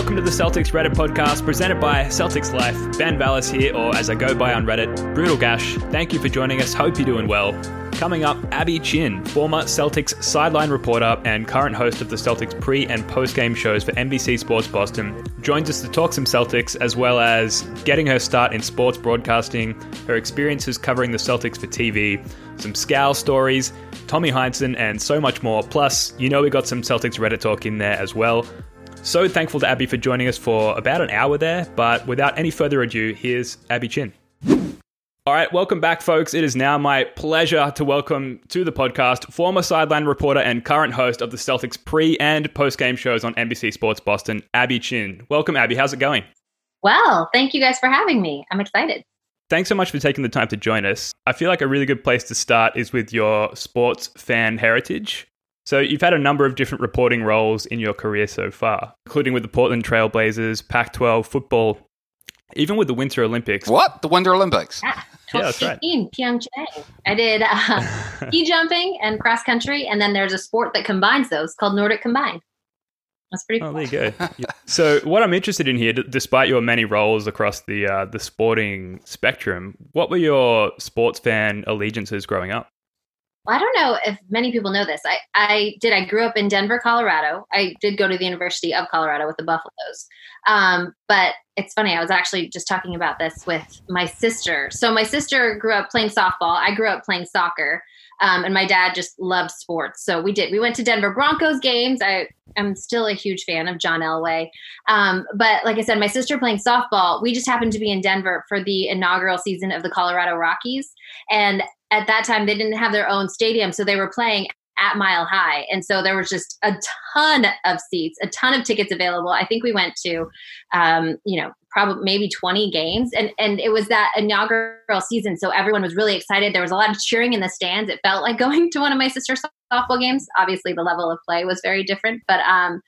Welcome to the Celtics Reddit podcast presented by Celtics Life. Ben Vallis here, or as I go by on Reddit, Brutal Gash. Thank you for joining us. Hope you're doing well. Coming up, Abby Chin, former Celtics sideline reporter and current host of the Celtics pre and post game shows for NBC Sports Boston, joins us to talk some Celtics as well as getting her start in sports broadcasting, her experiences covering the Celtics for TV, some Scal stories, Tommy Heinsohn, and so much more. Plus, you know we got some Celtics Reddit talk in there as well. So thankful to Abby for joining us for about an hour there, but without any further ado, here's Abby Chin. All right, welcome back, folks. It is now my pleasure to welcome to the podcast former sideline reporter and current host of the Celtics pre and post game shows on NBC Sports Boston, Abby Chin. Welcome, Abby. How's it going? Well, thank you guys for having me. I'm excited. Thanks so much for taking the time to join us. I feel like a really good place to start is with your sports fan heritage. So, you've had a number of different reporting roles in your career so far, including with the Portland Trailblazers, Pac 12, football, even with the Winter Olympics. What? The Winter Olympics? Yeah, Yeah, that's right. 2018, Pyeongchang. I did uh, ski jumping and cross country, and then there's a sport that combines those called Nordic Combined. That's pretty Oh, there you go. so, what I'm interested in here, d- despite your many roles across the uh, the sporting spectrum, what were your sports fan allegiances growing up? Well, I don't know if many people know this. I, I did. I grew up in Denver, Colorado. I did go to the University of Colorado with the Buffaloes. Um, but it's funny. I was actually just talking about this with my sister. So my sister grew up playing softball. I grew up playing soccer. Um, and my dad just loved sports. So we did. We went to Denver Broncos games. I am still a huge fan of John Elway. Um, but like I said, my sister playing softball, we just happened to be in Denver for the inaugural season of the Colorado Rockies. And at that time, they didn't have their own stadium. So they were playing at Mile High. And so there was just a ton of seats, a ton of tickets available. I think we went to, um, you know, probably maybe 20 games. And, and it was that inaugural season. So everyone was really excited. There was a lot of cheering in the stands. It felt like going to one of my sister's softball games. Obviously, the level of play was very different, but um,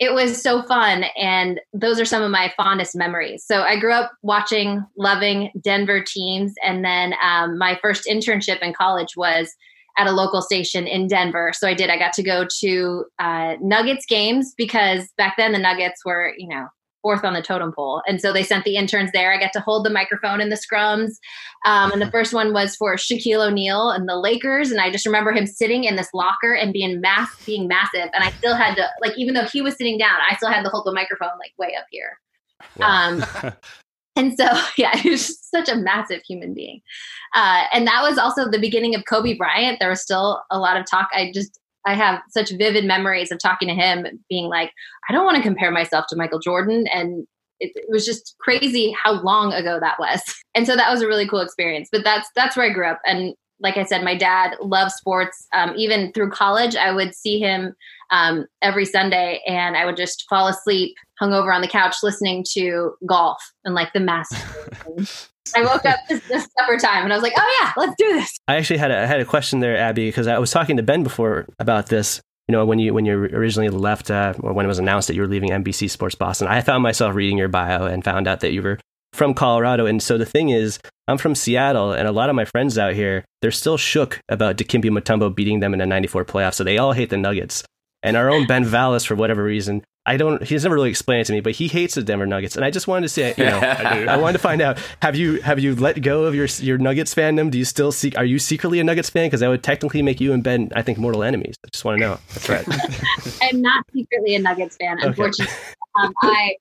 it was so fun. And those are some of my fondest memories. So I grew up watching, loving Denver teams. And then um, my first internship in college was at a local station in Denver. So I did. I got to go to uh, Nuggets games because back then the Nuggets were, you know, fourth on the totem pole. And so they sent the interns there. I got to hold the microphone in the scrums. Um, and the first one was for Shaquille O'Neal and the Lakers. And I just remember him sitting in this locker and being mass, being massive. And I still had to, like, even though he was sitting down, I still had to hold the microphone like way up here. Um, and so, yeah, he was just such a massive human being. Uh, and that was also the beginning of Kobe Bryant. There was still a lot of talk. I just, I have such vivid memories of talking to him, being like, I don't want to compare myself to Michael Jordan. And it, it was just crazy how long ago that was. And so that was a really cool experience. But that's that's where I grew up. And like I said, my dad loves sports. Um, even through college, I would see him um, every Sunday, and I would just fall asleep, hung over on the couch, listening to golf and like the Masters. I woke up this, supper time, and I was like, "Oh yeah, let's do this." I actually had a, I had a question there, Abby, because I was talking to Ben before about this. You know, when you when you originally left, uh, or when it was announced that you were leaving NBC Sports Boston, I found myself reading your bio and found out that you were from Colorado. And so the thing is, I'm from Seattle, and a lot of my friends out here, they're still shook about Dikembe Mutombo beating them in a '94 playoff. So they all hate the Nuggets. And our own Ben Vallis, for whatever reason, I don't. He's never really explained it to me, but he hates the Denver Nuggets, and I just wanted to say, you know, I, I wanted to find out have you have you let go of your your Nuggets fandom? Do you still seek? Are you secretly a Nuggets fan? Because that would technically make you and Ben, I think, mortal enemies. I just want to know. That's right. I'm not secretly a Nuggets fan, Okay. unfortunately. um, I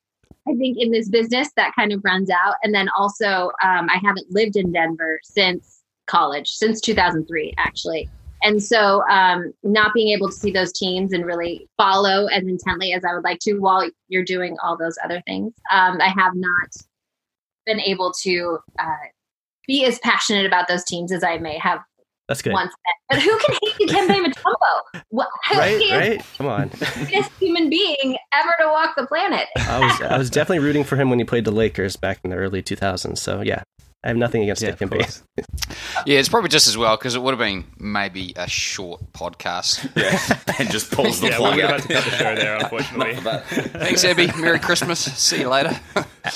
I think in this business that kind of runs out, and then also um, I haven't lived in Denver since college, since 2003 actually. And so, um, not being able to see those teams and really follow as intently as I would like to while you're doing all those other things, um, I have not been able to uh, be as passionate about those teams as I may have That's good. once. Been. But who can hate Dikembe Mutombo? What, who Right, right. Come on. the greatest human being ever to walk the planet. I was I was definitely rooting for him when he played the Lakers back in the early 2000s. So yeah, I have nothing against Yeah, of Dikembe. course. Yeah, it's probably just as well because it would have been maybe a short podcast. Yeah. and just pulls the Yeah, plug we're out. about to cut the show there, unfortunately. Thanks, Abby. Merry Christmas. See you later.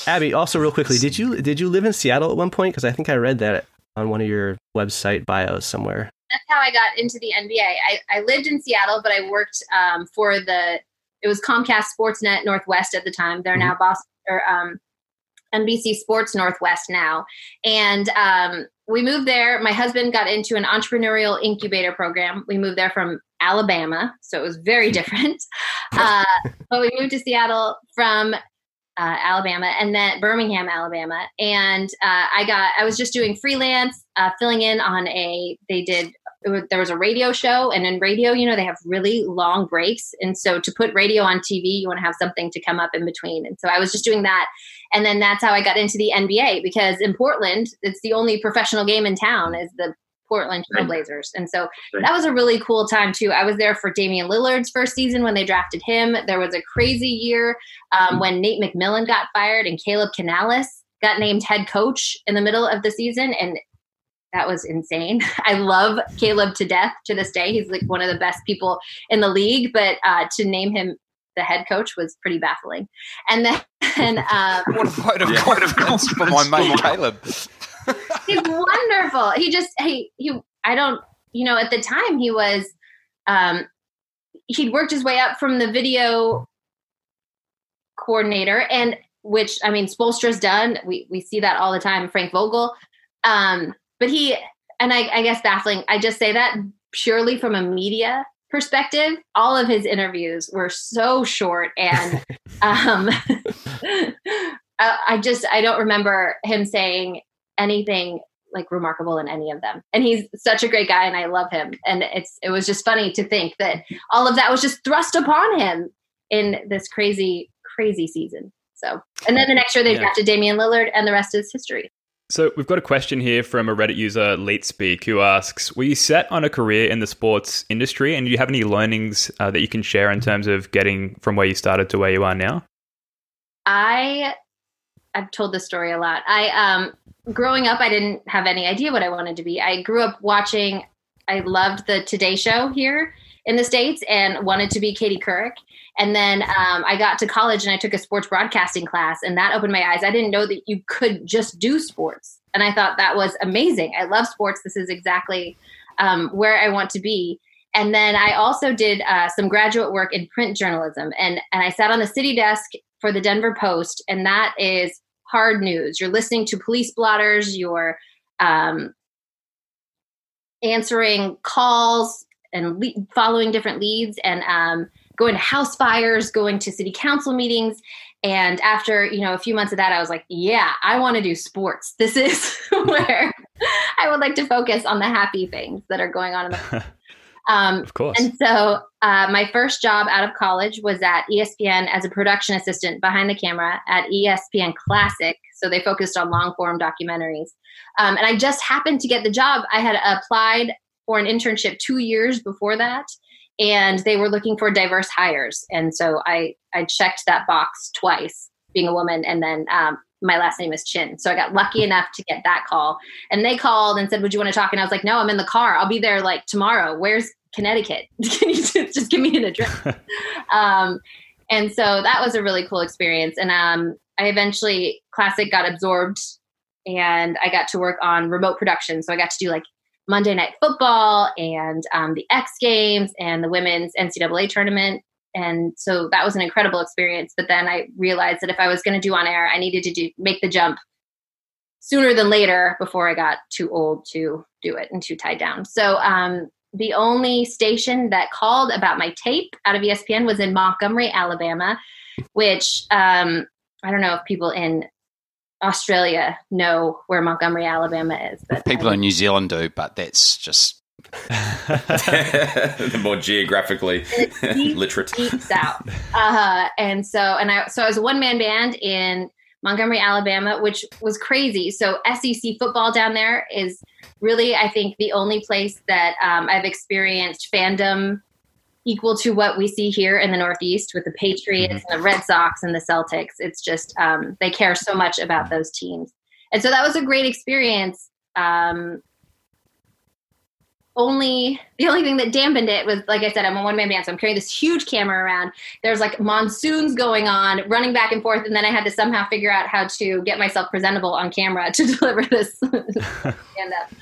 Abby, also real quickly, did you did you live in Seattle at one point? Because I think I read that on one of your website bios somewhere. That's how I got into the NBA. I, I lived in Seattle, but I worked um, for the it was Comcast Sportsnet Northwest at the time. They're now Boston or um, NBC Sports Northwest now, and um, we moved there. My husband got into an entrepreneurial incubator program. We moved there from Alabama, so it was very different. Uh, but we moved to Seattle from uh, Alabama and then Birmingham, Alabama. And uh, I got, I was just doing freelance, uh, filling in on a, they did, it was, there was a radio show. And in radio, you know, they have really long breaks. And so to put radio on TV, you want to have something to come up in between. And so I was just doing that. And then that's how I got into the NBA because in Portland, it's the only professional game in town is the Portland Trailblazers. And so that was a really cool time too. I was there for Damian Lillard's first season when they drafted him. There was a crazy year um, when Nate McMillan got fired and Kaleb Canales got named head coach in the middle of the season. And that was insane. I love Caleb to death to this day. He's like one of the best people in the league, but uh, to name him the head coach was pretty baffling. And then um, What a vote of confidence for my mate Kaleb. he's wonderful. He just he he I don't you know at the time he was um he'd worked his way up from the video coordinator and which I mean Spoelstra's done. We we see that all the time. Frank Vogel, um, but he and I, I guess baffling. I just say that purely from a media perspective. All of his interviews were so short and um, I, I just I don't remember him saying anything like remarkable in any of them. And he's such a great guy and I love him. And it's it was just funny to think that all of that was just thrust upon him in this crazy, crazy season. So and then the next year they Yeah. drafted Damian Lillard and the rest is history. So we've got a question here from a Reddit user, LeetSpeak, who asks, "Were you set on a career in the sports industry, and do you have any learnings uh, that you can share in terms of getting from where you started to where you are now?" I I've told this story a lot. I um growing up I didn't have any idea what I wanted to be. I grew up watching I loved the Today show here in the states and wanted to be Katie Couric. And then um, I got to college and I took a sports broadcasting class and that opened my eyes. I didn't know that you could just do sports. And I thought that was amazing. I love sports. This is exactly um, where I want to be. And then I also did uh, some graduate work in print journalism, and and I sat on the city desk for the Denver Post, and that is hard news. You're listening to police blotters. You're um, answering calls and le- following different leads, and um, going to house fires, going to city council meetings. And after you know a few months of that, I was like, "Yeah, I want to do sports. This is where I would like to focus on the happy things that are going on in the um, Of course. and so uh, my first job out of college was at ESPN as a production assistant behind the camera at ESPN Classic. So they focused on long form documentaries. Um, and I just happened to get the job. I had applied for an internship two years before that, and they were looking for diverse hires. And so I, I checked that box twice, being a woman, and then um, my last name is Chin. So I got lucky enough to get that call. And they called and said, Would you want to talk? And I was like, No, I'm in the car. I'll be there like tomorrow. Where's Connecticut? Can you just, just give me an address? um, and so that was a really cool experience. And um, I eventually, Classic got absorbed and I got to work on remote production. So I got to do like Monday Night Football and um, the X Games and the women's NCAA tournament. And so that was an incredible experience. But then I realized that if I was going to do on air, I needed to do, make the jump sooner than later before I got too old to do it and too tied down. So um, the only station that called about my tape out of ESPN was in Montgomery, Alabama, which um, I don't know if people in Australia know where Montgomery, Alabama is. But People in New Zealand do, but that's just the more geographically deep, literate. deep south. Uh, and so, and I, so I was a one man band in Montgomery, Alabama, which was crazy. So SEC football down there is really, I think, the only place that um, I've experienced fandom equal to what we see here in the Northeast with the Patriots mm-hmm. and the Red Sox and the Celtics. It's just um, they care so much about those teams, and so that was a great experience. Um, only the only thing that dampened it was like I said, I'm a one man band, so I'm carrying this huge camera around. There's like monsoons going on, running back and forth, and then I had to somehow figure out how to get myself presentable on camera to deliver this stand up.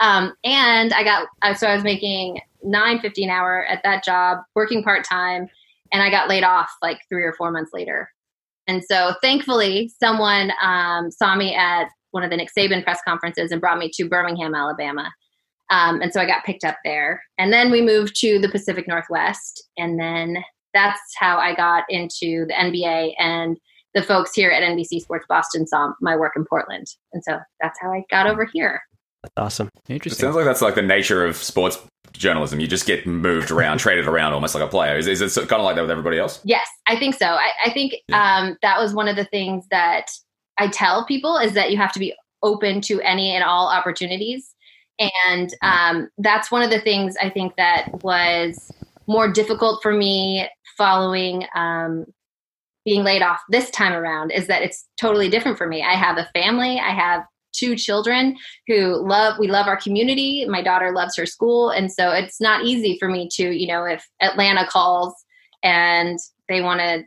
Um, and I got so I was making nine fifty an hour at that job, working part time, and I got laid off like three or four months later. And so thankfully, someone um, saw me at one of the Nick Saban press conferences and brought me to Birmingham, Alabama um, and so I got picked up there. And then we moved to the Pacific Northwest. And then that's how I got into the NBA. And the folks here at NBC Sports Boston saw my work in Portland. And so that's how I got over here. That's awesome. Interesting. It sounds like that's like the nature of sports journalism. You just get moved around, traded around almost like a player. Is, is it kind of like that with everybody else? Yes, I think so. I, I think yeah. um, that was one of the things that I tell people is that you have to be open to any and all opportunities and um, that's one of the things I think that was more difficult for me following um, being laid off this time around is that it's totally different for me. I have a family, I have two children who love we love our community. My daughter loves her school. And so it's not easy for me to you know if atlanta calls and they want to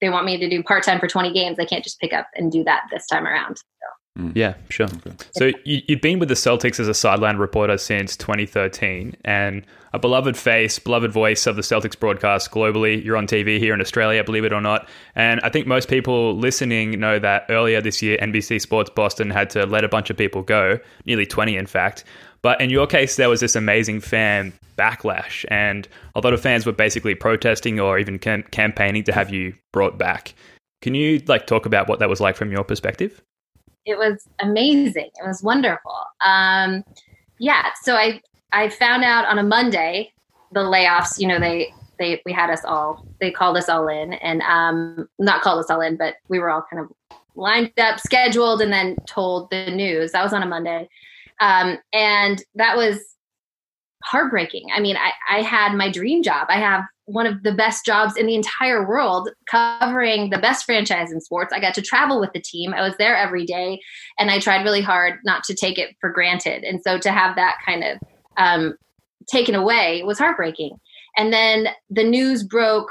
they want me to do part-time for 20 games i can't just pick up and do that this time around. So Mm. Yeah, sure. Okay. So you, have been with the Celtics as a sideline reporter since 2013, and a beloved face, beloved voice of the Celtics broadcast globally. You're on TV here in Australia, believe it or not. And I think most people listening know that earlier this year, NBC Sports Boston had to let a bunch of people go, nearly 20, in fact. But in your case, there was this amazing fan backlash, and a lot of fans were basically protesting or even cam- campaigning to have you brought back. Can you like talk about what that was like from your perspective? It was amazing. It was wonderful. Um, yeah. So I I found out on a Monday the layoffs. You know they they we had us all they called us all in and um not called us all in, but we were all kind of lined up, scheduled, and then told the news. That was on a Monday, um, and that was heartbreaking. I mean, I, I had my dream job. I have one of the best jobs in the entire world covering the best franchise in sports. I got to travel with the team. I was there every day and I tried really hard not to take it for granted. And so to have that kind of um, taken away was heartbreaking. And then the news broke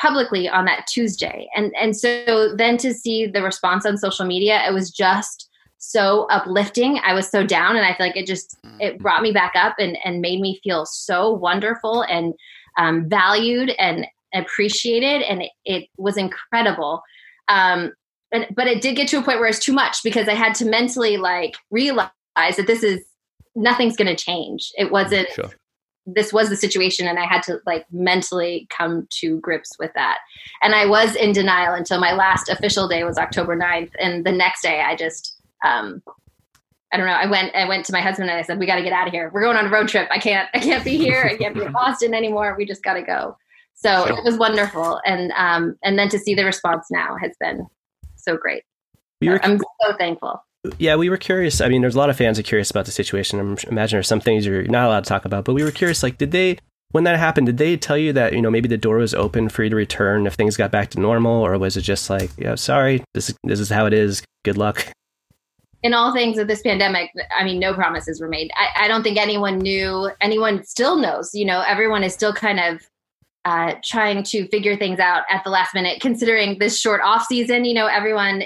publicly on that Tuesday. And and so then to see the response on social media, it was just so uplifting. I was so down and I feel like it just it brought me back up and and made me feel so wonderful and um, valued and appreciated and it, it was incredible. Um, and, but it did get to a point where it's too much because I had to mentally like realize that this is nothing's going to change. It wasn't sure. this was the situation and I had to like mentally come to grips with that. And I was in denial until my last official day was October 9th and the next day I just um, I don't know. I went. I went to my husband and I said, "We got to get out of here. We're going on a road trip. I can't. I can't be here. I can't be in Boston anymore. We just got to go." So sure. it was wonderful, and um, and then to see the response now has been so great. We were, I'm so thankful. Yeah, we were curious. I mean, there's a lot of fans are curious about the situation. I imagine there's some things you're not allowed to talk about, but we were curious. Like, did they when that happened, did they tell you that you know maybe the door was open for you to return if things got back to normal, or was it just like, yeah, sorry, this this is how it is. Good luck in all things of this pandemic, I mean, no promises were made. I, I, don't think anyone knew, anyone still knows, you know, everyone is still kind of uh, trying to figure things out at the last minute, considering this short off season, you know, everyone,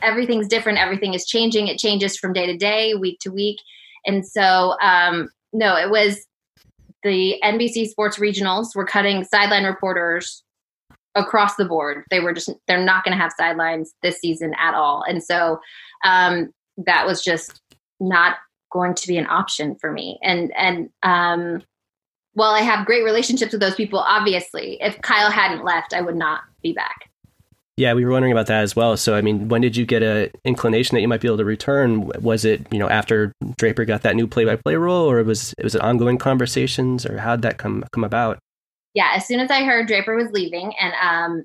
everything's different. Everything is changing. It changes from day to day, week to week. And so, um, no, it was the NBC sports regionals were cutting sideline reporters across the board. They were just, they're not going to have sidelines this season at all. And so, um, that was just not going to be an option for me. And and um, while I have great relationships with those people, obviously, if Kyle hadn't left, I would not be back. Yeah, we were wondering about that as well. So, I mean, when did you get a inclination that you might be able to return? Was it, you know, after Draper got that new play-by-play role, or was it was it ongoing conversations, or how'd that come come about? Yeah, as soon as I heard Draper was leaving, and um,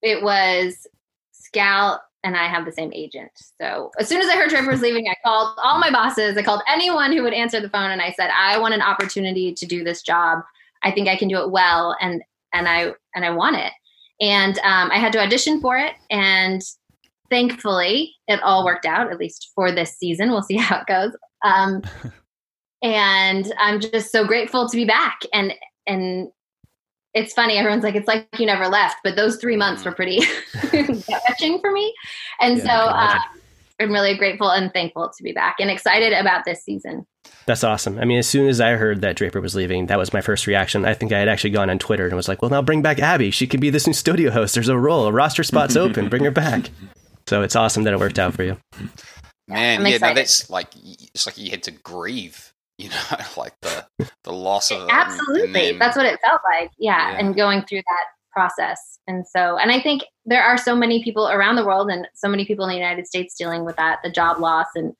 it was Scal and I have the same agent. So as soon as I heard Draper was leaving, I called all my bosses. I called anyone who would answer the phone, and I said, "I want an opportunity to do this job. I think I can do it well, and and I and I want it." And um, I had to audition for it. And thankfully, it all worked out, at least for this season. We'll see how it goes. Um, and I'm just so grateful to be back. And, and, it's funny. Everyone's like, it's like you never left, but those three months were pretty touching for me. And yeah, so uh, I'm really grateful and thankful to be back and excited about this season. That's awesome. I mean, as soon as I heard that Draper was leaving, that was my first reaction. I think I had actually gone on Twitter and was like, well, now bring back Abby. She can be this new studio host. There's a role, a roster spot's open. Bring her back. So it's awesome that it worked out for you. Man, yeah, no, that's like, it's like you had to grieve, you know, like the, the loss of Absolutely. Then, that's what it felt like. Yeah, yeah. And going through that process. And so, and I think there are so many people around the world and so many people in the United States dealing with that, the job loss and,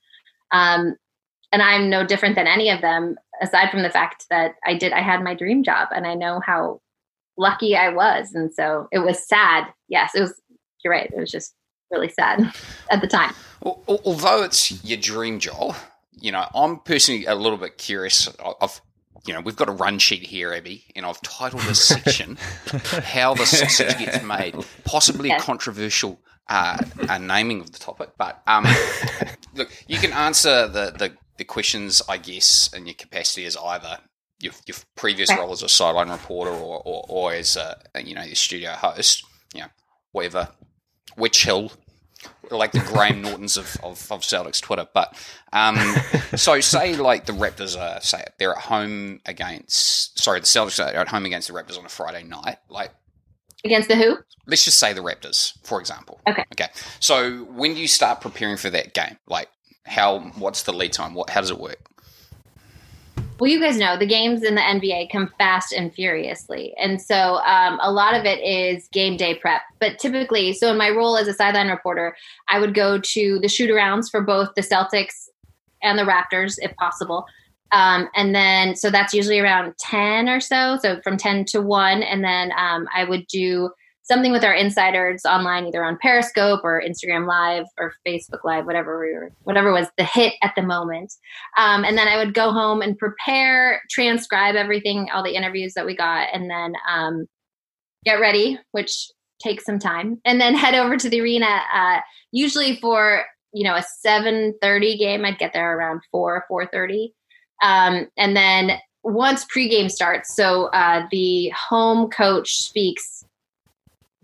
um, and I'm no different than any of them, aside from the fact that I did, I had my dream job and I know how lucky I was. And so it was sad. Yes, it was, you're right. It was just really sad at the time. Although it's your dream job, you know, I'm personally a little bit curious. I've, you know, we've got a run sheet here, Abby, and I've titled this section "How the Sausage Gets Made." Possibly yes. a controversial uh, uh, naming of the topic, but um, look, you can answer the, the the questions, I guess, in your capacity as either your, your previous role as a sideline reporter or, or, or as a you know your studio host, you know, whatever, which hill, like the Graham Nortons of, of, of Celtics Twitter. But um, so say like the Raptors are say they're at home against sorry the Celtics are at home against the Raptors on a Friday night, like against the who? Let's just say the Raptors, for example. Okay. Okay. So when do you start preparing for that game? Like how what's the lead time? What how does it work? Well, you guys know the games in the NBA come fast and furiously. And so um, a lot of it is game day prep. But typically, so in my role as a sideline reporter, I would go to the shoot arounds for both the Celtics and the Raptors, if possible. Um, and then, so that's usually around 10 or so. So from 10 to 1. And then um, I would do something with our insiders online, either on Periscope or Instagram Live or Facebook Live, whatever we were, whatever was the hit at the moment. Um, and then I would go home and prepare, transcribe everything, all the interviews that we got, and then um, get ready, which takes some time, and then head over to the arena. Uh, usually for you know a seven thirty game, I'd get there around four four thirty, um, and then once pregame starts, so uh, the home coach speaks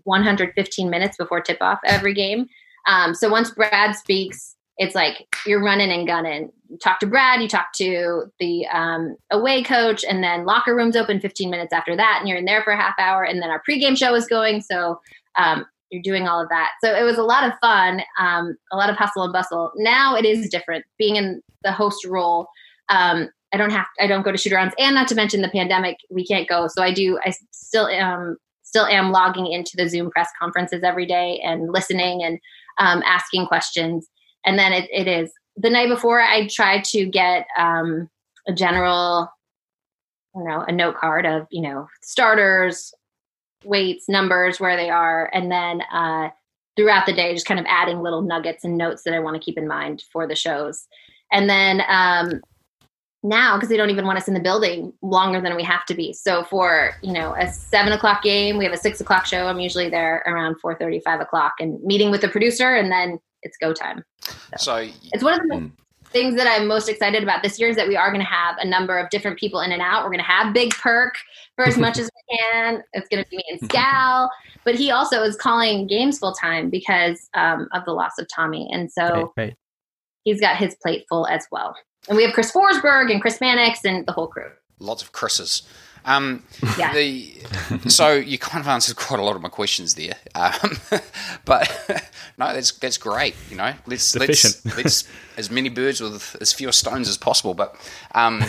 115 minutes before tip off every game. Um, so once Brad speaks, it's like you're running and gunning. You talk to Brad, you talk to the um, away coach, and then locker rooms open 15 minutes after that, and you're in there for a half hour, and then our pregame show is going. So um, you're doing all of that. So it was a lot of fun, um, a lot of hustle and bustle. Now it is different being in the host role. Um, I don't have, I don't go to shoot arounds, and not to mention the pandemic, we can't go. So I do, I still um, still am logging into the Zoom press conferences every day and listening and um, asking questions. And then it, it is the night before I try to get um, a general, you know, a note card of, you know, starters, weights, numbers, where they are. And then uh, throughout the day, just kind of adding little nuggets and notes that I want to keep in mind for the shows. And then um, now because they don't even want us in the building longer than we have to be. So for you know a seven o'clock game, we have a six o'clock show. I'm usually there around 4:30, 5 o'clock, and meeting with the producer, and then it's go time. So, so it's one of the mm. things that I'm most excited about this year is that we are going to have a number of different people in and out. We're going to have Big Perk for as much as we can. It's going to be me and Scal, but he also is calling games full time because um, of the loss of Tommy, and so. Right, right. He's got his plate full as well. And we have Chris Forsberg and Chris Mannix and the whole crew. Lots of Chris's. Um, yeah. The, so you kind of answered quite a lot of my questions there, um, but no, that's that's great. You know, let's let's, let's as many birds with as few stones as possible. But um,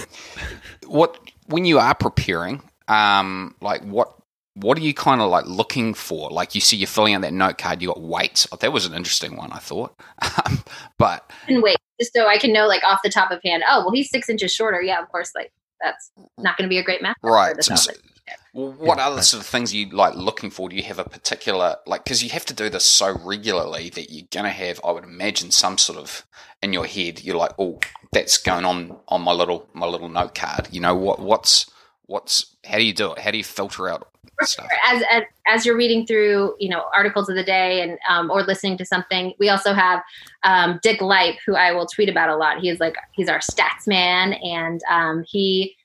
what when you are preparing, um, like what what are you kind of like looking for? Like you see, you're filling out that note card. You got weights. Oh, that was an interesting one, I thought. Um, but and wait, just so I can know, like off the top of hand. Oh, well, he's six inches shorter. Yeah, of course. Like that's not going to be a great match. right. So, so, well, what yeah, other sort of things are you like looking for? Do you have a particular like because you have to do this so regularly that you're going to have, I would imagine, some sort of in your head. You're like, oh, that's going on on my little my little note card. You know what? What's what's how do you do it? How do you filter out stuff? As, as as you're reading through, you know, articles of the day and um, or listening to something, we also have um, Dick Lipe, who I will tweet about a lot. He is like he's our stats man, and um, he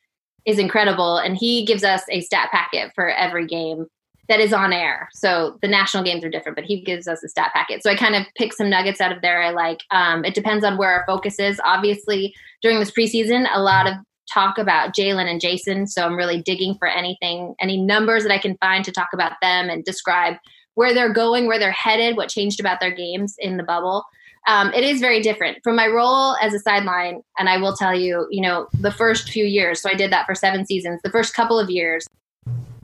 is incredible, and he gives us a stat packet for every game that is on air. So the national games are different, but he gives us a stat packet. So I kind of pick some nuggets out of there. I like. Um, it depends on where our focus is. Obviously, during this preseason, a lot of talk about Jalen and Jayson. So I'm really digging for anything, any numbers that I can find to talk about them and describe where they're going, where they're headed, what changed about their games in the bubble. Um, it is very different from my role as a sideline. And I will tell you, you know, the first few years, so I did that for seven seasons, the first couple of years,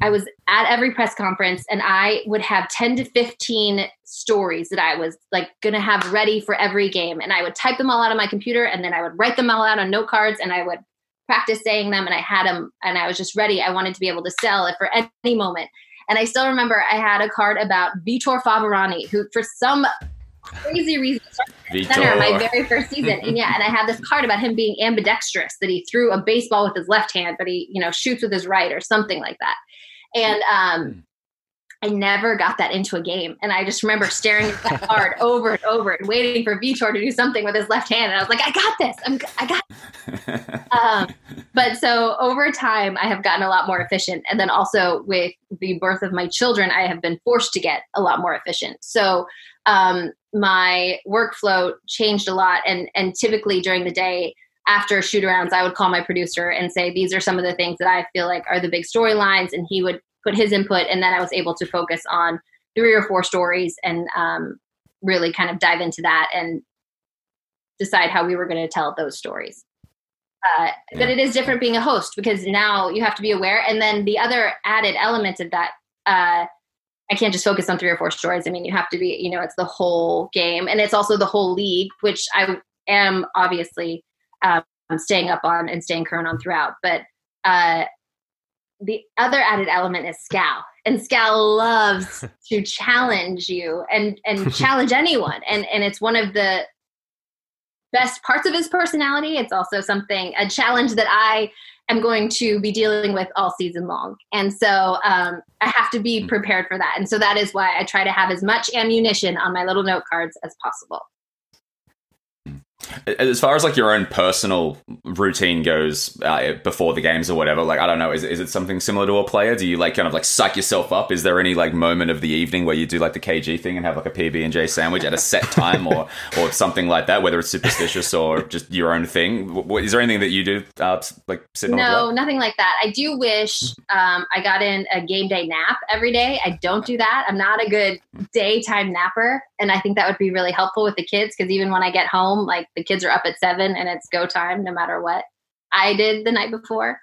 I was at every press conference and I would have 10 to 15 stories that I was like going to have ready for every game. And I would type them all out on my computer and then I would write them all out on note cards and I would practice saying them and I had them and I was just ready. I wanted to be able to sell it for any moment. And I still remember I had a card about Vitor Faverani, who for some crazy reason center my very first season. and yeah, and I had this card about him being ambidextrous, that he threw a baseball with his left hand, but he, you know, shoots with his right or something like that. And um I never got that into a game. And I just remember staring at that card over and over and waiting for Vitor to do something with his left hand. And I was like, I got this. I'm, I got um, but so over time, I have gotten a lot more efficient. And then also with the birth of my children, I have been forced to get a lot more efficient. So um, my workflow changed a lot. And, and typically during the day, after shoot arounds, I would call my producer and say, These are some of the things that I feel like are the big storylines. And he would put his input, and then I was able to focus on three or four stories and um, really kind of dive into that and decide how we were going to tell those stories. Uh, yeah. But it is different being a host because now you have to be aware. And then the other added element of that, uh, I can't just focus on three or four stories. I mean, you have to be, you know, it's the whole game and it's also the whole league, which I am obviously um, staying up on and staying current on throughout. But uh, the other added element is Scal. And Scal loves to challenge you and and challenge anyone. And and it's one of the best parts of his personality. It's also something a challenge that I am going to be dealing with all season long. And so um, I have to be hmm. prepared for that. And so that is why I try to have as much ammunition on my little note cards as possible. As far as like your own personal routine goes uh, before the games or whatever, like I don't know, is, is it something similar to a player? Do you like kind of like psych yourself up? Is there any like moment of the evening where you do like the KG thing and have like a PB and J sandwich at a set time or or something like that? Whether it's superstitious or just your own thing, is there anything that you do uh, like sitting? No, nothing like that. I do wish um, I got in a game day nap every day. I don't do that. I'm not a good daytime napper, and I think that would be really helpful with the kids because even when I get home, like the kids are up at seven and it's go time no matter what. I did the night before.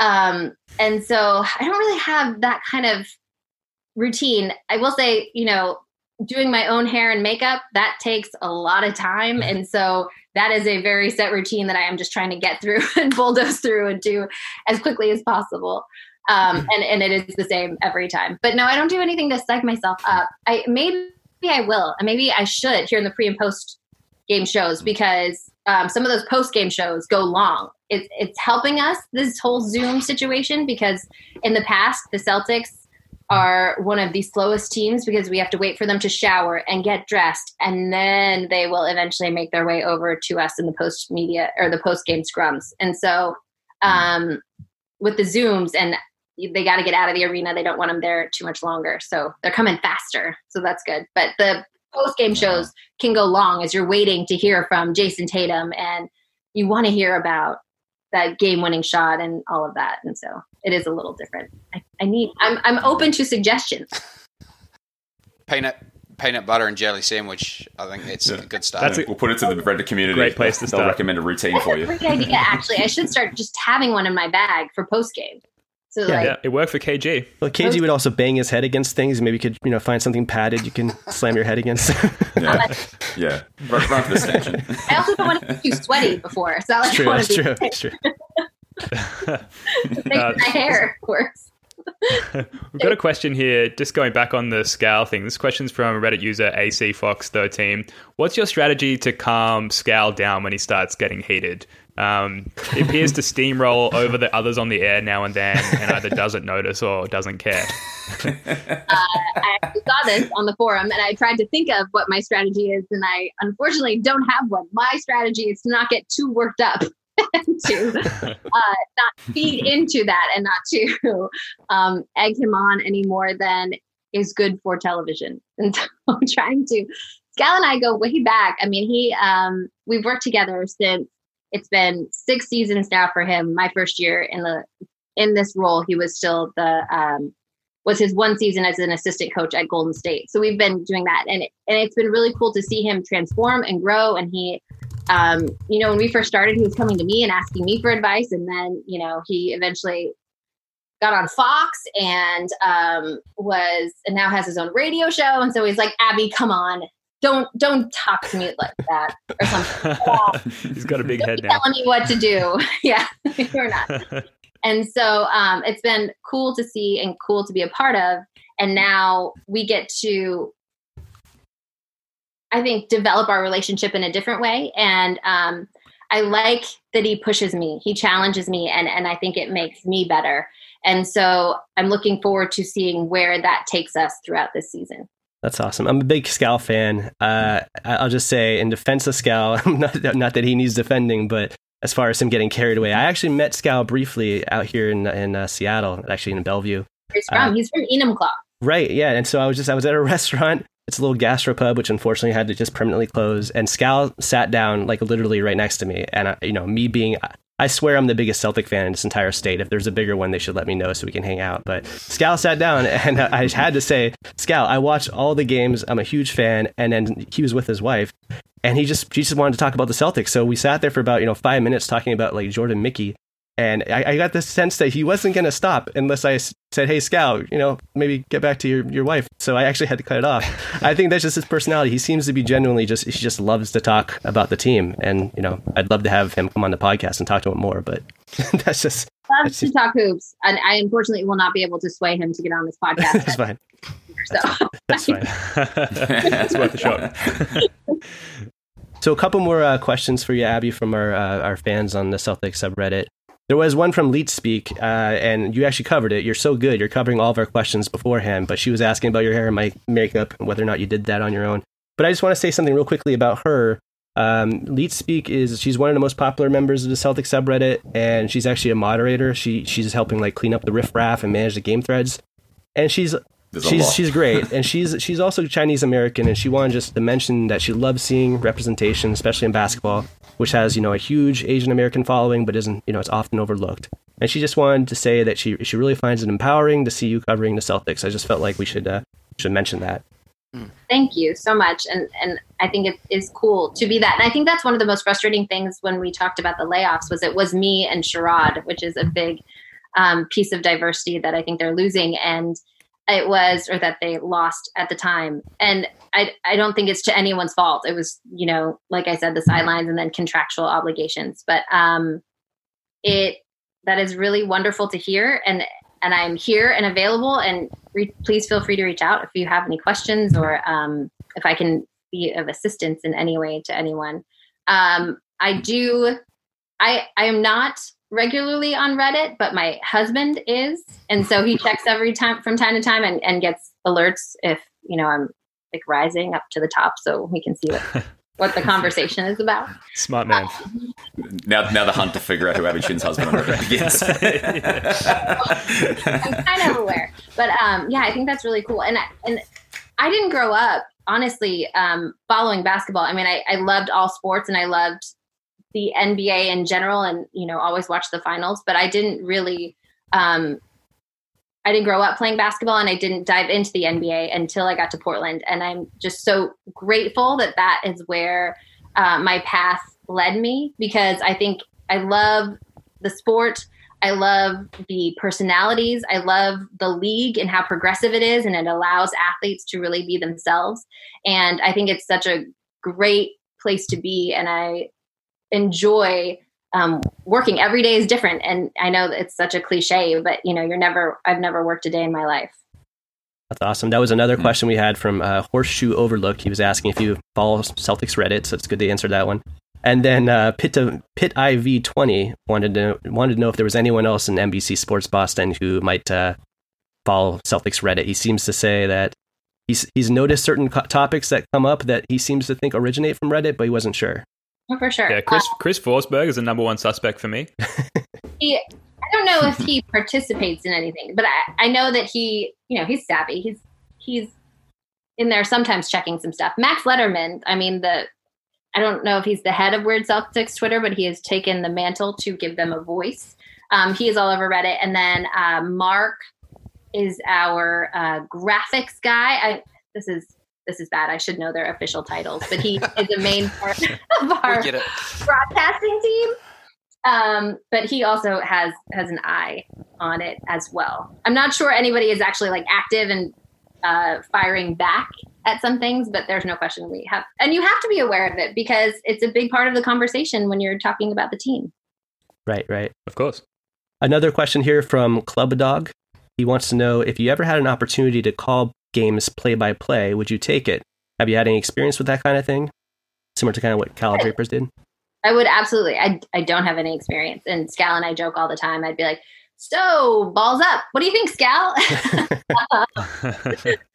Um, and so I don't really have that kind of routine. I will say, you know, doing my own hair and makeup, that takes a lot of time. And so that is a very set routine that I am just trying to get through and bulldoze through and do as quickly as possible. Um, and, and it is the same every time. But no, I don't do anything to psych myself up. I maybe I will, and maybe I should here in the pre and post game shows because um, some of those post game shows go long. It's it's helping us this whole Zoom situation because in the past the Celtics are one of the slowest teams because we have to wait for them to shower and get dressed and then they will eventually make their way over to us in the post media or the post game scrums. And so um, with the Zooms and they got to get out of the arena. They don't want them there too much longer. So they're coming faster. So that's good. But the post game shows can go long as you're waiting to hear from Jayson Tatum and you want to hear about that game winning shot and all of that. And so it is a little different. I, I need, I'm, I'm open to suggestions. Peanut, peanut butter and jelly sandwich. I think it's yeah. good stuff. That's a, we'll put it to the Reddit community. Great place to start. They'll recommend a routine that's for a you. Great idea, actually. I should start just having one in my bag for post game. So Yeah, like, Yeah, it worked for KG. Well, KG would also bang his head against things. Maybe you could, you know, find something padded you can slam your head against. Yeah, yeah. Run, run for the station. I also don't want to get too sweaty before. So I It's true. want That's to true. be That's true. Thanks uh, for my hair, of course. We've got a question here, just going back on the Scal thing. This question's from Reddit user ACFox13. What's your strategy to calm Scal down when he starts getting heated? Um, he appears to steamroll over the others on the air now and then and either doesn't notice or doesn't care. I saw this on the forum and I tried to think of what my strategy is, and I unfortunately don't have one. My strategy is to not get too worked up. to uh, not feed into that and not to um, egg him on any more than is good for television. And so I'm trying to. Scal and I go way back. I mean, he um, we've worked together since it's been six seasons now for him. My first year in the in this role, he was still the um, was his one season as an assistant coach at Golden State. So we've been doing that, and and it's been really cool to see him transform and grow. And he, um, you know, when we first started, he was coming to me and asking me for advice, and then you know he eventually got on Fox and um, was and now has his own radio show. And so he's like, Abby, come on. Don't don't talk to me like that or something. He's got a big Don't head now. telling me what to do. yeah, you're not. And so um, it's been cool to see and cool to be a part of. And now we get to, I think, develop our relationship in a different way. And um, I like that he pushes me, he challenges me, and, and I think it makes me better. And so I'm looking forward to seeing where that takes us throughout this season. That's awesome. I'm a big Scal fan. Uh, I'll just say, in defense of Scal, not, not that he needs defending, but as far as him getting carried away, I actually met Scal briefly out here in in uh, Seattle, actually in Bellevue. He's from, Uh, he's from Enumclaw. Right, yeah. And so I was just I was at a restaurant. It's a little gastropub, which unfortunately had to just permanently close. And Scal sat down like literally right next to me. And I, you know, me being, I swear I'm the biggest Celtic fan in this entire state. If there's a bigger one, they should let me know so we can hang out. But Scal sat down, and I had to say, Scal, I watch all the games. I'm a huge fan. And then he was with his wife, and he just he just wanted to talk about the Celtics. So we sat there for about you know five minutes talking about like Jordan Mickey. And I, I got the sense that he wasn't going to stop unless I said, "Hey, Scout, you know, maybe get back to your, your wife." So I actually had to cut it off. I think that's just his personality. He seems to be genuinely just he just loves to talk about the team, and you know, I'd love to have him come on the podcast and talk to him more. But that's just Loves to talk hoops. And I unfortunately will not be able to sway him to get on this podcast. that's fine. so That's fine. it's worth a shot. So a couple more uh, questions for you, Abby, from our uh, our fans on the Celtics subreddit. There was one from Leet Speak, uh, and you actually covered it. You're so good. You're covering all of our questions beforehand, but she was asking about your hair and my makeup and whether or not you did that on your own. But I just want to say something real quickly about her. Um, Leet Speak is she's one of the most popular members of the Celtic subreddit, and she's actually a moderator. She she's helping like clean up the riffraff and manage the game threads, and she's There's she's she's great, and she's she's also Chinese American, and she wanted just to mention that she loves seeing representation, especially in basketball, which has you know a huge Asian American following, but isn't you know it's often overlooked. And she just wanted to say that she she really finds it empowering to see you covering the Celtics. I just felt like we should uh, should mention that. thank you so much and and i think it is cool to be that and i think that's one of the most frustrating things when we talked about the layoffs was it was me and Sharad, which is a big um, piece of diversity that i think they're losing and it was or that they lost at the time. And I, I don't think it's to anyone's fault. It was you know like i said the sidelines and then contractual obligations. But um it that is really wonderful to hear. And and i'm here and available. And re- please feel free to reach out if you have any questions or um, if i can be of assistance in any way to anyone. Um, i do i i am not regularly on reddit but my husband is and so he checks every time from time to time and, and gets alerts if you know i'm like rising up to the top so we can see what what the conversation is about Smart man. Now, now the hunt to figure out who Abby Chin's husband on Reddit begins. I'm kind of aware, but um, yeah, I think that's really cool. And I, and I didn't grow up honestly um, following basketball. I mean, I, I loved all sports and I loved the NBA in general, and you know, always watch the finals. But I didn't really, um, I didn't grow up playing basketball, and I didn't dive into the NBA until I got to Portland. And I'm just so grateful that that is where uh, my path led me because I think I love the sport. I love the personalities. I love the league and how progressive it is, and it allows athletes to really be themselves. And I think it's such a great place to be. And I enjoy um, working every day is different. And I know it's such a cliche, but you know, you're never, I've never worked a day in my life. That's awesome. That was another question we had from uh, Horseshoe Overlook. He was asking if you follow Celtics Reddit, so it's good to answer that one. And then uh, Pit Pit IV twenty wanted to wanted to know if there was anyone else in NBC Sports Boston who might uh, follow Celtics Reddit. He seems to say that he's he's noticed certain co- topics that come up that he seems to think originate from Reddit, but he wasn't sure. Oh, for sure. Yeah, Chris Uh, Chris Forsberg is the number one suspect for me. he, I don't know if he participates in anything, but I, I know that he, you know, he's savvy. He's he's in there sometimes checking some stuff. Max Letterman, I mean, the I don't know if he's the head of Weird Celtics Twitter, but he has taken the mantle to give them a voice. Um, he is all over Reddit, and then uh, Mark is our uh, graphics guy. I, this is this is bad. I should know their official titles, but he is the main part of our We get it. broadcasting team. Um, but he also has has an eye on it as well. I'm not sure anybody is actually like active and uh, firing back at some things, but there's no question we have, and you have to be aware of it because it's a big part of the conversation when you're talking about the team. Right, right. Of course. Another question here from Club Dog. He wants to know if you ever had an opportunity to call games play by play, would you take it? Have you had any experience with that kind of thing? Similar to kind of what Cal Drapers did? I would absolutely. I I don't have any experience, and Scal and I joke all the time. I'd be like, "So balls up. What do you think, Scal?"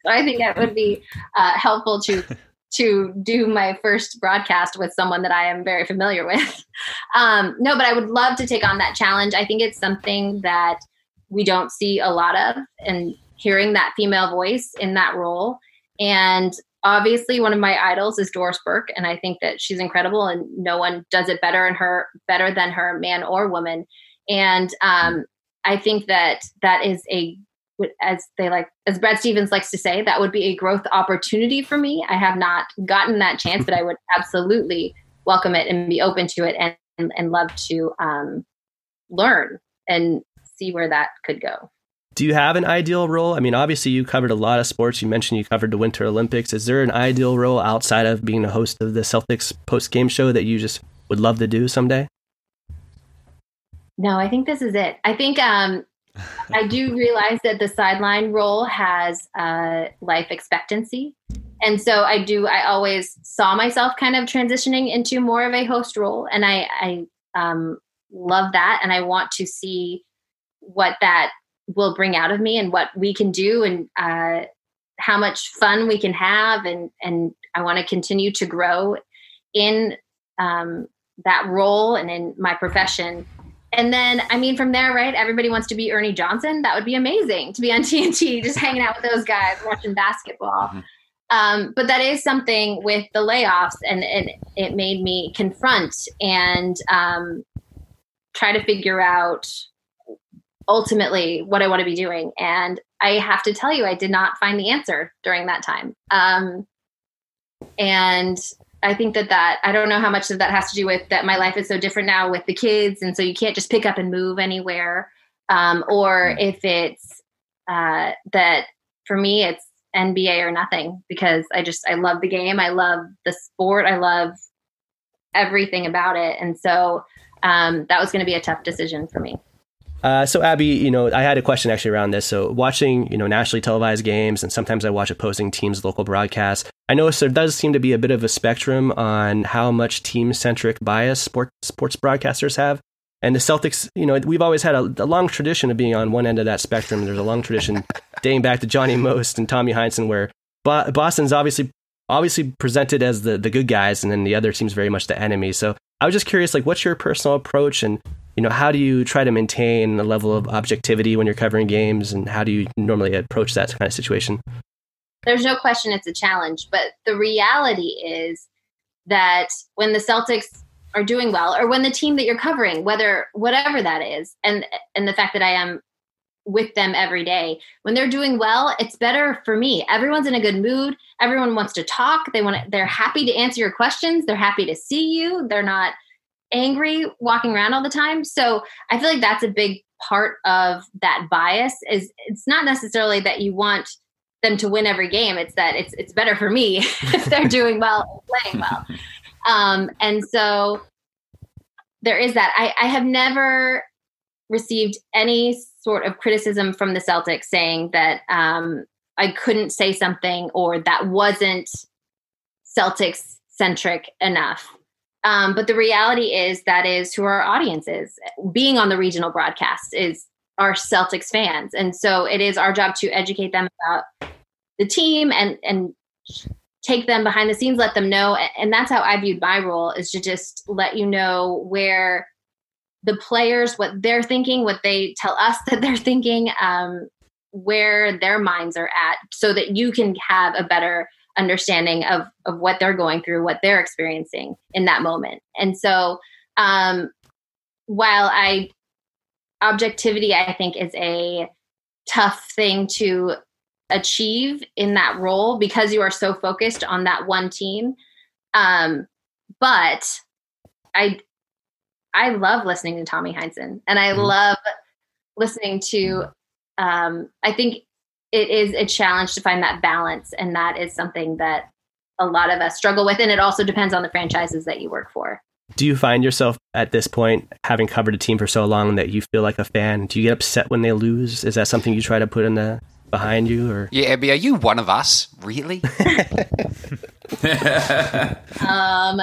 So I think that would be uh, helpful to to do my first broadcast with someone that I am very familiar with. Um, no, but I would love to take on that challenge. I think it's something that we don't see a lot of, and hearing that female voice in that role. And obviously, one of my idols is Doris Burke, and I think that she's incredible, and no one does it better in her better than her, man or woman. And um, I think that that is a as they like as brad stevens likes to say that would be a growth opportunity for me i have not gotten that chance but i would absolutely welcome it and be open to it and and, and love to um, learn and see where that could go Do you have an ideal role? I mean, obviously, you covered a lot of sports. You mentioned you covered the Winter Olympics. Is there an ideal role outside of being a host of the Celtics post game show that you just would love to do someday? no i think this is it i think um, I do realize that the sideline role has uh, life expectancy. And so I do, I always saw myself kind of transitioning into more of a host role. And I, I um, love that. And I want to see what that will bring out of me and what we can do and uh, how much fun we can have. And, and I want to continue to grow in um, that role and in my profession and then, I mean, from there, right? Everybody wants to be Ernie Johnson. That would be amazing to be on TNT, just hanging out with those guys, watching basketball. Mhm. Um, but that is something with the layoffs, and it, it made me confront and um, try to figure out ultimately what I want to be doing. And I have to tell you, I did not find the answer during that time. Um, and I think that that I don't know how much of that has to do with that my life is so different now with the kids, and so you can't just pick up and move anywhere, um, or if it's uh, that for me it's NBA or nothing because I just I love the game, I love the sport, I love everything about it, and so um, that was going to be a tough decision for me. Uh, so Abby, you know, I had a question actually around this. So watching, you know, nationally televised games, and sometimes I watch opposing teams' local broadcasts. I notice there does seem to be a bit of a spectrum on how much team-centric bias sport, sports broadcasters have. And the Celtics, you know, we've always had a, a long tradition of being on one end of that spectrum. There's a long tradition dating back to Johnny Most and Tommy Heinsohn, where Bo- Boston's obviously obviously presented as the the good guys, and then the other team's very much the enemy. So I was just curious, like, what's your personal approach, and you know, how do you try to maintain a level of objectivity when you're covering games, and how do you normally approach that kind of situation? there's no question it's a challenge but the reality is that when the celtics are doing well or when the team that you're covering whether whatever that is and and the fact that i am with them every day when they're doing well it's better for me. Everyone's in a good mood. Everyone wants to talk. They want to, they're happy to answer your questions. They're happy to see you. They're not angry walking around all the time so i feel like that's a big part of that bias is it's not necessarily that you want them to win every game. It's that it's it's better for me if they're doing well playing well. Um, and so there is that. I, I have never received any sort of criticism from the Celtics saying that um, I couldn't say something or that wasn't Celtics centric enough. Um, but the reality is that is who our audience is. Being on the regional broadcast is our Celtics fans, and so it is our job to educate them about the team and and take them behind the scenes, let them know, and that's how I viewed my role is to just let you know where the players what they're thinking, what they tell us that they're thinking, um, where their minds are at, so that you can have a better understanding of of what they're going through, what they're experiencing in that moment. And so, um, while I objectivity, I think is a tough thing to achieve in that role because you are so focused on that one team. Um, but I I love listening to Tommy Heinsohn, and I mm-hmm. love listening to. Um, I think it is a challenge to find that balance and that is something that a lot of us struggle with and it also depends on the franchises that you work for. Do you find yourself at this point having covered a team for so long that you feel like a fan? Do you get upset when they lose? Is that something you try to put in the behind you or? Yeah abby are you one of us? Really? Um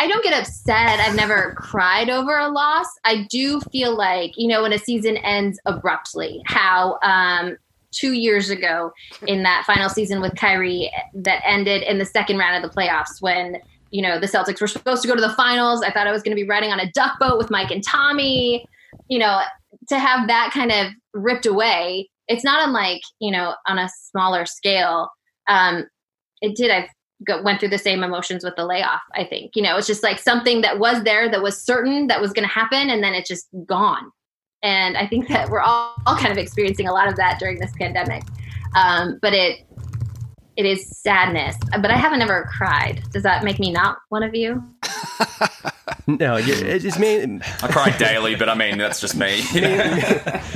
I don't get upset. I've never cried over a loss. I do feel like, you know, when a season ends abruptly, how um, two years ago in that final season with Kyrie that ended in the second round of the playoffs when you know the Celtics were supposed to go to the finals. I thought I was going to be riding on a duck boat with Mike and Tommy. You know, to have that kind of ripped away, it's not unlike you know on a smaller scale. Um, it did. I went through the same emotions with the layoff. I think you know it's just like something that was there that was certain that was going to happen, and then it's just gone. And I think that we're all, all kind of experiencing a lot of that during this pandemic. Um, but it it is sadness. But I haven't ever cried. Does that make me not one of you? no, it's main. I cry daily, but I mean that's just me. mainly,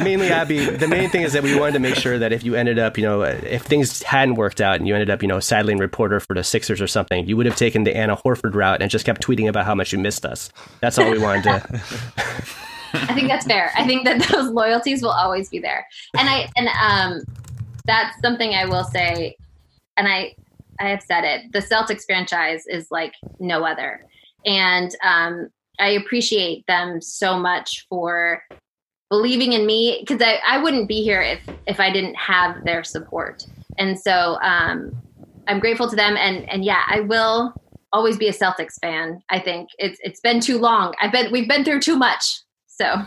mainly, Abby. The main thing is that we wanted to make sure that if you ended up, you know, if things hadn't worked out and you ended up, you know, sideline reporter for the Sixers or something, you would have taken the Anna Horford route and just kept tweeting about how much you missed us. That's all we wanted to. I think that's fair. I think that those loyalties will always be there. And I and um that's something I will say and I I have said it. The Celtics franchise is like no other. And um I appreciate them so much for believing in me because I, I wouldn't be here if if I didn't have their support. And so um I'm grateful to them and and yeah, I will always be a Celtics fan. I think it's it's been too long. I've been we've been through too much. So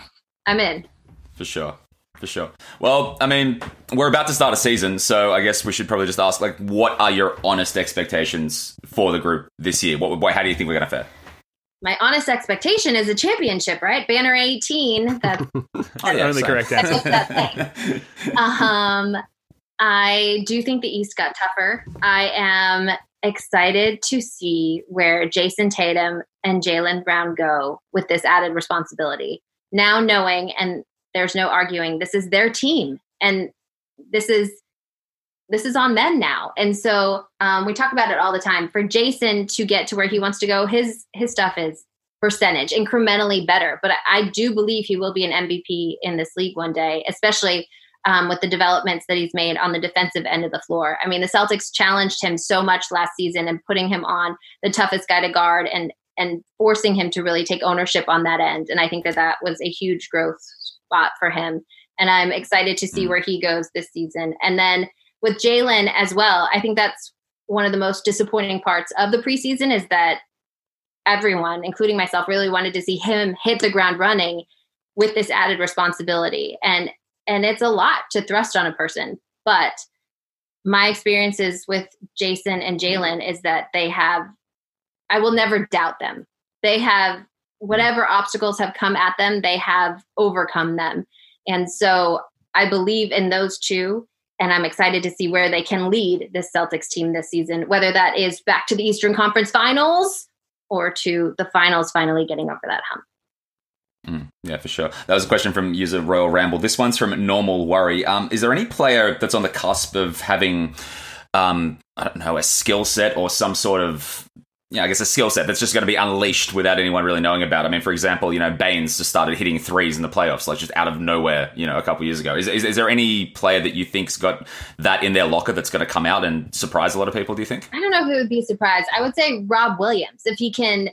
I'm in. For sure. For sure. Well, I mean, we're about to start a season, so I guess we should probably just ask, like, what are your honest expectations for the group this year? What, how do you think we're going to fare? My honest expectation is a championship, right? Banner 18. That's oh, yeah, only correct answer. That um, I do think the East got tougher. I am excited to see where Jayson Tatum and Jaylen Brown go with this added responsibility now knowing and there's no arguing this is their team and this is this is on them now. And so um, we talk about it all the time. For Jayson to get to where he wants to go his his stuff is percentage incrementally better. But i, I do believe he will be an mvp in this league one day especially um, with the developments that he's made on the defensive end of the floor. I mean, the Celtics challenged him so much last season and putting him on the toughest guy to guard and and forcing him to really take ownership on that end. And I think that that was a huge growth spot for him. And I'm excited to see mm. where he goes this season. And then with Jaylen as well, I think that's one of the most disappointing parts of the preseason is that everyone, including myself, really wanted to see him hit the ground running with this added responsibility. And and it's a lot to thrust on a person. But my experiences with Jayson and Jaylen is that they have I will never doubt them. They have whatever obstacles have come at them, they have overcome them. And so I believe in those two. And I'm excited to see where they can lead this Celtics team this season, whether that is back to the Eastern Conference Finals or to the finals finally getting over that hump. Mm, yeah, for sure. That was a question from user Royal Ramble. This one's from Normal Worry. Um, is there any player that's on the cusp of having, um, I don't know, a skill set or some sort of yeah, I guess a skill set that's just going to be unleashed without anyone really knowing about. I mean, for example, you know, Baynes just started hitting threes in the playoffs, like just out of nowhere, you know, a couple years ago. Is, is, is there any player that you think's got that in their locker that's going to come out and surprise a lot of people? Do you think? I don't know if it would be a surprise. I would say Rob Williams, if he can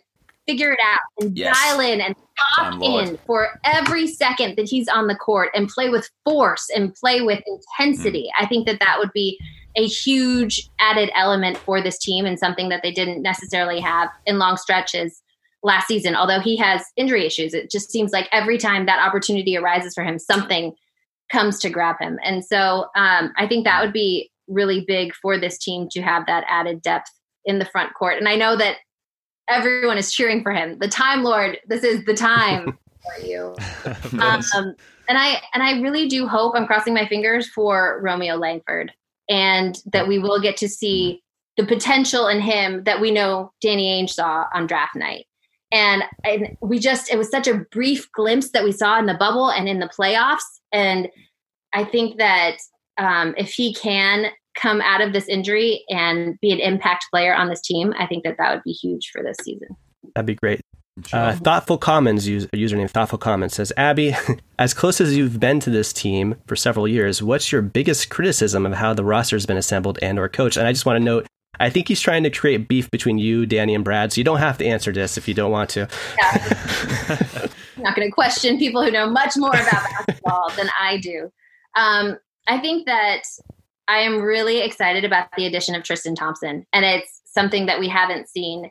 figure it out and yes. dial in and lock in for every second that he's on the court and play with force and play with intensity. Mm. I think that that would be a huge added element for this team and something that they didn't necessarily have in long stretches last season. Although he has injury issues, it just seems like every time that opportunity arises for him, something comes to grab him. And so um, I think that would be really big for this team to have that added depth in the front court. And I know that everyone is cheering for him. The Time Lord, this is the time for you. Um, and I and I really do hope I'm crossing my fingers for Romeo Langford and that we will get to see the potential in him that we know Danny Ainge saw on draft night. And, and we just, it was such a brief glimpse that we saw in the bubble and in the playoffs. And I think that um, if he can come out of this injury and be an impact player on this team, I think that that would be huge for this season. That'd be great. Uh, Thoughtful Commons user, username Thoughtful Commons says, Abby, as close as you've been to this team for several years, what's your biggest criticism of how the roster has been assembled and or coached? And I just want to note, I think he's trying to create beef between you, Danny, and Brad. So you don't have to answer this if you don't want to. Yeah. I'm not going to question people who know much more about basketball than I do. Um, I think that I am really excited about the addition of Tristan Thompson, and it's something that we haven't seen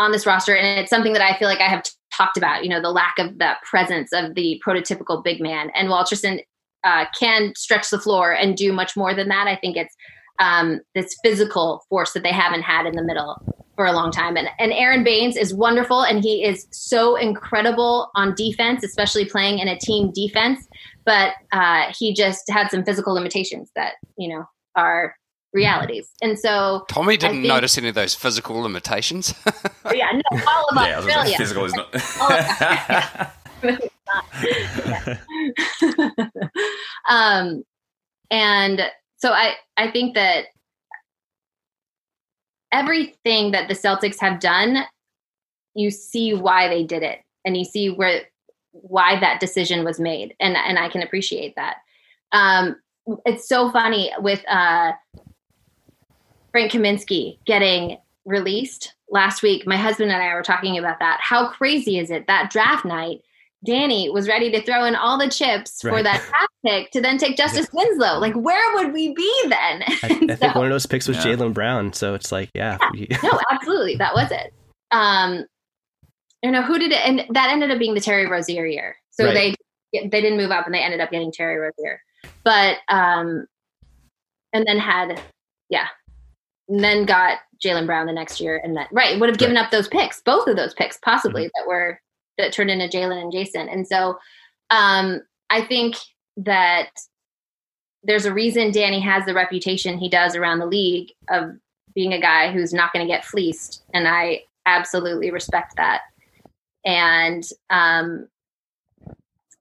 on this roster, and it's something that I feel like I have t- talked about. You know, the lack of that presence of the prototypical big man. And Tristan uh, can stretch the floor and do much more than that, I think it's um, this physical force that they haven't had in the middle for a long time. And, and Aron Baynes is wonderful, and he is so incredible on defense, especially playing in a team defense. But uh, he just had some physical limitations that you know are realities. And so Tommy didn't think, notice any of those physical limitations. yeah, no, all of yeah, Australia. Physical is not. um, and so I, I think that everything that the Celtics have done, you see why they did it, and you see where why that decision was made, and and I can appreciate that. Um, it's so funny with uh, Frank Kaminsky getting released last week. My husband and I were talking about that. How crazy is it that draft night? Danny was ready to throw in all the chips right. for that draft pick to then take Justice yeah. Winslow. Like, where would we be then? I, I so, think one of those picks was yeah. Jaylen Brown. So it's like, yeah. yeah. no, absolutely. That was it. Um, you know, who did it? And that ended up being the Terry Rozier year. So right. they they didn't move up and they ended up getting Terry Rozier. But, um, and then had, yeah, and then got Jaylen Brown the next year, and then right would have given right. up those picks, both of those picks, possibly mm-hmm. that were that turned into Jaylen and Jayson. And so, um, I think that there's a reason Danny has the reputation he does around the league of being a guy who's not going to get fleeced, and I absolutely respect that. And um,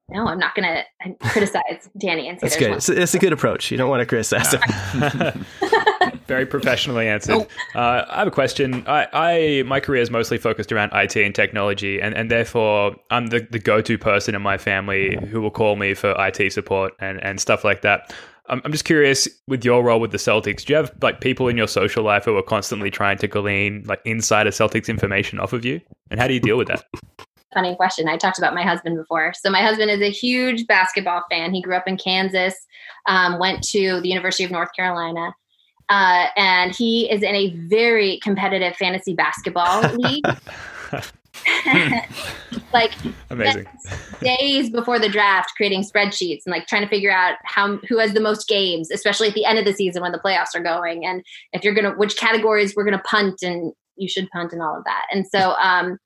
no, I'm not going to criticize Danny and say that's good. It's, it's, a good approach. You don't want to criticize him. Very professionally answered. Oh. Uh, I have a question. I, I, my career is mostly focused around IT and technology, and, and therefore I'm the, the go to person in my family who will call me for IT support and, and stuff like that. I'm, I'm just curious with your role with the Celtics. Do you have like people in your social life who are constantly trying to glean like insider Celtics information off of you, and how do you deal with that? funny question. I talked about my husband before. So my husband is a huge basketball fan. He grew up in Kansas, um, went to the University of North Carolina, uh, and he is in a very competitive fantasy basketball league. like amazing. days before the draft creating spreadsheets and like trying to figure out how who has the most games especially at the end of the season when the playoffs are going. And if you're gonna which categories we're gonna punt and you should punt and all of that. And so um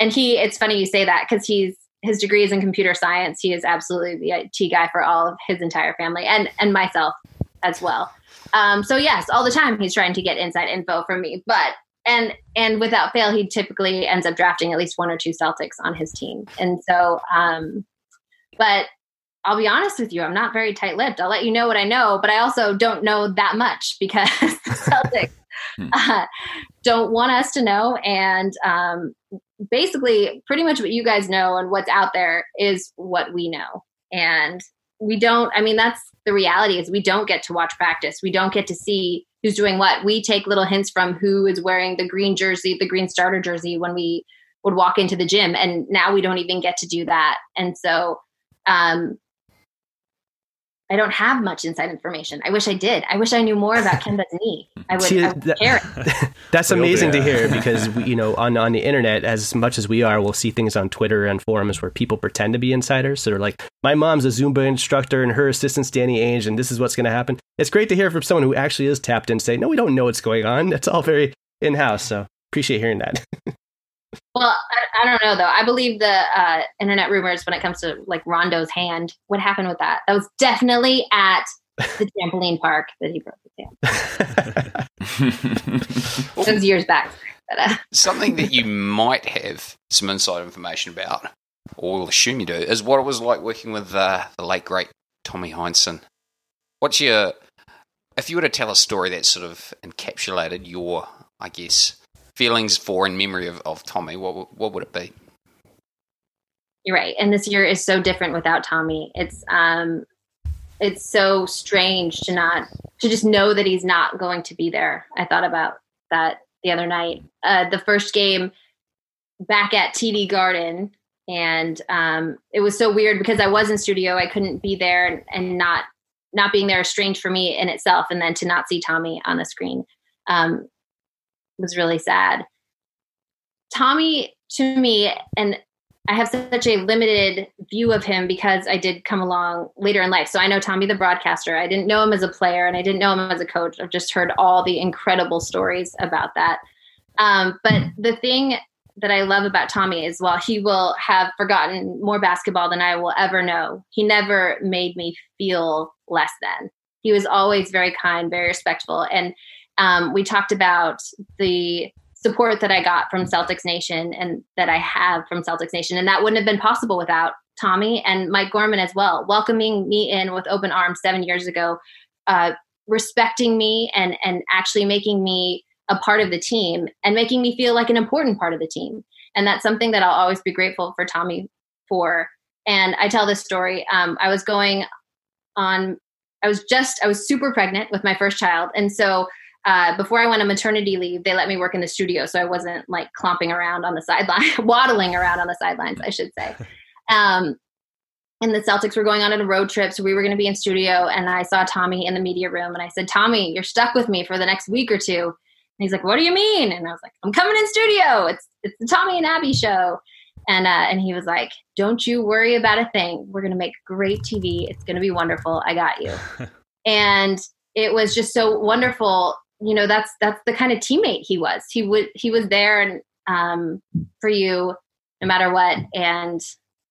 and he it's funny you say that because he's his degree is in computer science. He is absolutely the it guy for all of his entire family and and myself as well um, so yes all the time he's trying to get inside info from me but and and without fail, he typically ends up drafting at least one or two Celtics on his team. And so, um, but I'll be honest with you, I'm not very tight lipped. I'll let you know what I know, but I also don't know that much because Celtics Hmm. uh, don't want us to know. And um, basically, pretty much what you guys know and what's out there is what we know. And we don't, I mean, that's the reality is we don't get to watch practice. We don't get to see who's doing what. We take little hints from who is wearing the green jersey, the green starter jersey when we would walk into the gym. And now we don't even get to do that. And so, um, I don't have much inside information. I wish I did. I wish I knew more about Kemba's knee. I would, See, I would that- care. That's amazing to hear because we, you know on on the internet as much as we are, we'll see things on Twitter and forums where people pretend to be insiders. So they're like, "My mom's a Zumba instructor and her assistant's Danny Ainge, and this is what's going to happen." It's great to hear from someone who actually is tapped in. Say, "No, we don't know what's going on. That's all very in house." So appreciate hearing that. Well, I, I don't know though. I believe the uh, internet rumors when it comes to like Rondo's hand. What happened with that? That was definitely at the trampoline park that he broke his hand. It was years back. But, uh, Something that you might have some inside information about, or we'll assume you do, is what it was like working with uh, the late great Tommy Heinsohn. What's your, if you were to tell a story that sort of encapsulated your, I guess, feelings for and memory of, of Tommy, what what would it be? you're right. And this year is so different without Tommy. It's um, it's so strange to not to just know that he's not going to be there. I thought about that the other night. Uh, the first game back at TD Garden, and um, it was so weird because I was in studio. I couldn't be there, and, and not not being there is strange for me in itself. And then to not see Tommy on the screen um, was really sad. Tommy, to me, and I have such a limited view of him because I did come along later in life. So I know Tommy the broadcaster. I didn't know him as a player and I didn't know him as a coach. I've just heard all the incredible stories about that. Um, but the thing that I love about Tommy is while he will have forgotten more basketball than I will ever know, he never made me feel less than. He was always very kind, very respectful. And um, we talked about the support that I got from Celtics Nation and that I have from Celtics Nation. And that wouldn't have been possible without Tommy and Mike Gorman as well, welcoming me in with open arms seven years ago, uh, respecting me and, and actually making me a part of the team and making me feel like an important part of the team. And that's something that I'll always be grateful for Tommy for. And I tell this story. Um, I was going on, I was just, I was super pregnant with my first child. And so uh, before I went on maternity leave, they let me work in the studio. So I wasn't like clomping around on the sideline, waddling around on the sidelines, I should say. Um, and the Celtics were going on a road trip. So we were going to be in studio. And I saw Tommy in the media room. And I said, Tommy, you're stuck with me for the next week or two. And he's like, What do you mean? And I was like, I'm coming in studio. It's it's the Tommy and Abby show. And uh, and he was like, Don't you worry about a thing. We're gonna make great TV. It's gonna be wonderful. I got you. and it was just so wonderful. You know, that's that's the kind of teammate he was. He would he was there and um, for you no matter what. And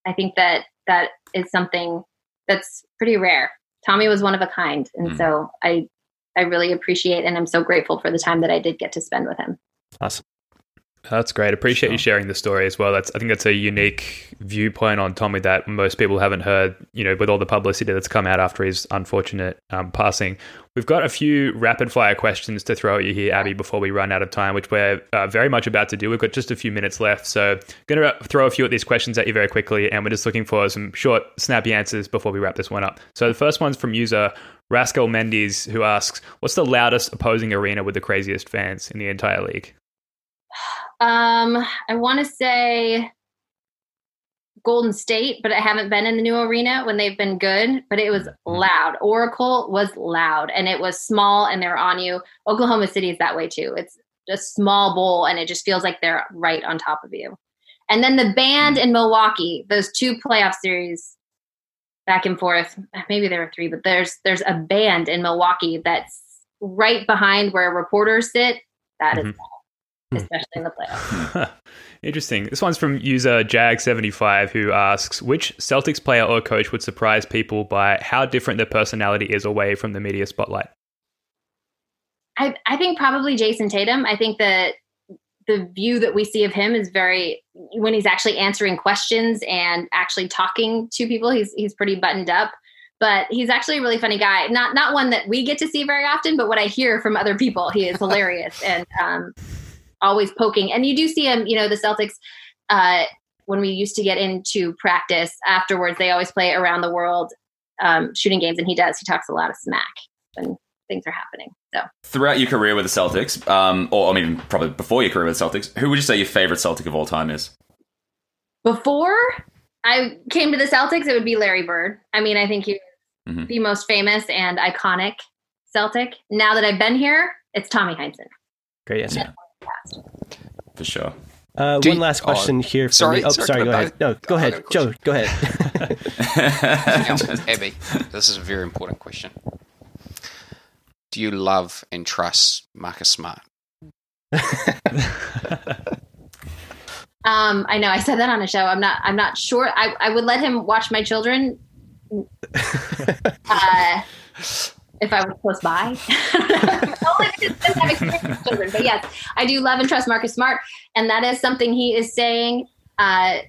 I think that that is something that's pretty rare. Tommy was one of a kind, and Mm. so I I really appreciate and I'm so grateful for the time that I did get to spend with him. awesome. That's great. Appreciate you sharing the story as well. That's I think that's a unique viewpoint on Tommy that most people haven't heard. You know, with all the publicity that's come out after his unfortunate um, passing. We've got a few rapid fire questions to throw at you here, Abby, before we run out of time, which we're uh, very much about to do. We've got just a few minutes left, so going to throw a few of these questions at you very quickly, and we're just looking for some short, snappy answers before we wrap this one up. So the first one's from user Rascal Mendes, who asks, "What's the loudest opposing arena with the craziest fans in the entire league?" Um, I want to say Golden State, but I haven't been in the new arena when they've been good, but it was loud. Oracle was loud and it was small and they're on you. Oklahoma City is that way too. It's a small bowl and it just feels like they're right on top of you. And then the band in Milwaukee, those two playoff series back and forth, maybe there were three, but there's there's a band in Milwaukee that's right behind where reporters sit. That is Mhm. loud, especially in the playoffs. Interesting. This one's from user Jag75 who asks Which Celtics player or coach would surprise people by how different their personality is away from the media spotlight? I, I think probably Jayson Tatum. I think that the view that we see of him is very when he's actually answering questions and actually talking to people. He's he's pretty buttoned up, but he's actually a really funny guy. Not not one that we get to see very often, but what I hear from other people, he is hilarious and um, always poking. And you do see him. You know, the Celtics. Uh, when we used to get into practice afterwards, they always play around the world um, shooting games, and he does. He talks a lot of smack when things are happening. So Throughout your career with the Celtics, um, or I mean, probably before your career with the Celtics, who would you say your favorite Celtic of all time is? before I came to the Celtics, it would be Larry Bird. I mean, I think he was Mhm. the most famous and iconic Celtic. Now that I've been here, it's Tommy Heinsohn. Great answer. For sure. Uh, one you- last oh, question here. For sorry, me. Oh, sorry, sorry. Go ahead. No, go ahead, Joe. Go ahead. Now, Abby, this is a very important question. Do you love and trust Marcus Smart? Um, I know I said that on a show. I'm not. I'm not sure. I, I would let him watch my children. uh, if I was close by, only because have experience with children. But yes, I do love and trust Marcus Smart, and that is something he is saying uh,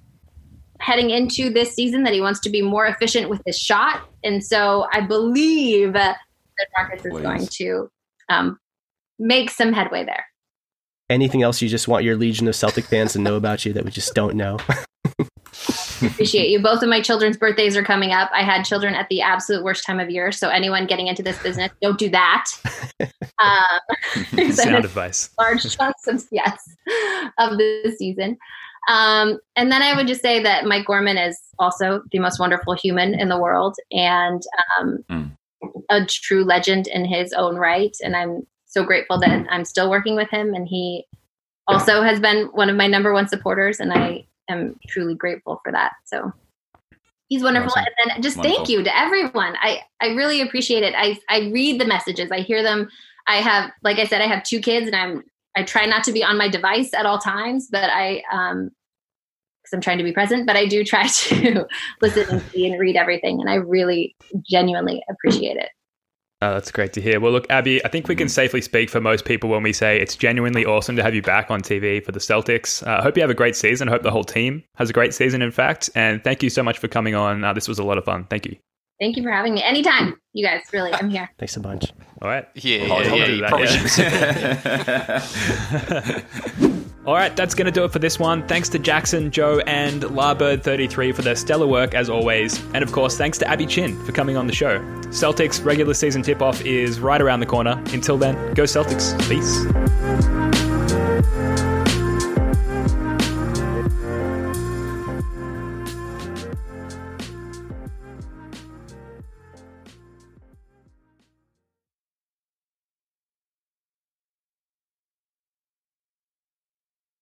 heading into this season that he wants to be more efficient with his shot, and so I believe that Marcus is Please. going to um, make some headway there. Anything else you just want your legion of Celtic fans to know about you that we just don't know? appreciate you. Both of my children's birthdays are coming up. I had children at the absolute worst time of year. So anyone getting into this business, don't do that. Um, Sound advice. large chunks of yes of the season. Um, and then I would just say that Mike Gorman is also the most wonderful human in the world and um, Mm. a true legend in his own right. And I'm so grateful that I'm still working with him. And he also has been one of my number one supporters, and I am truly grateful for that. So he's wonderful. Awesome. And then just thank you to everyone. I, I really appreciate it. I, I read the messages, I hear them. I have, like I said, I have two kids, and I'm I try not to be on my device at all times, but I um because I'm trying to be present, but I do try to listen and see and read everything, and I really genuinely appreciate it. Oh, that's great to hear. Well, look, Abby, I think we can safely speak for most people when we say it's genuinely awesome to have you back on TV for the Celtics. I uh, hope you have a great season. I hope the whole team has a great season, in fact. And thank you so much for coming on. Uh, this was a lot of fun. Thank you. Thank you for having me. Anytime, you guys. Really, I'm here. Thanks a bunch. All right. Yeah, I'll- yeah, I'll yeah. You that, probably yeah. All right, that's going to do it for this one. Thanks to Jackson, Joe, and Larbird33 for their stellar work as always. And of course, thanks to Abby Chin for coming on the show. Celtics regular season tip off is right around the corner. Until then, go Celtics. Peace.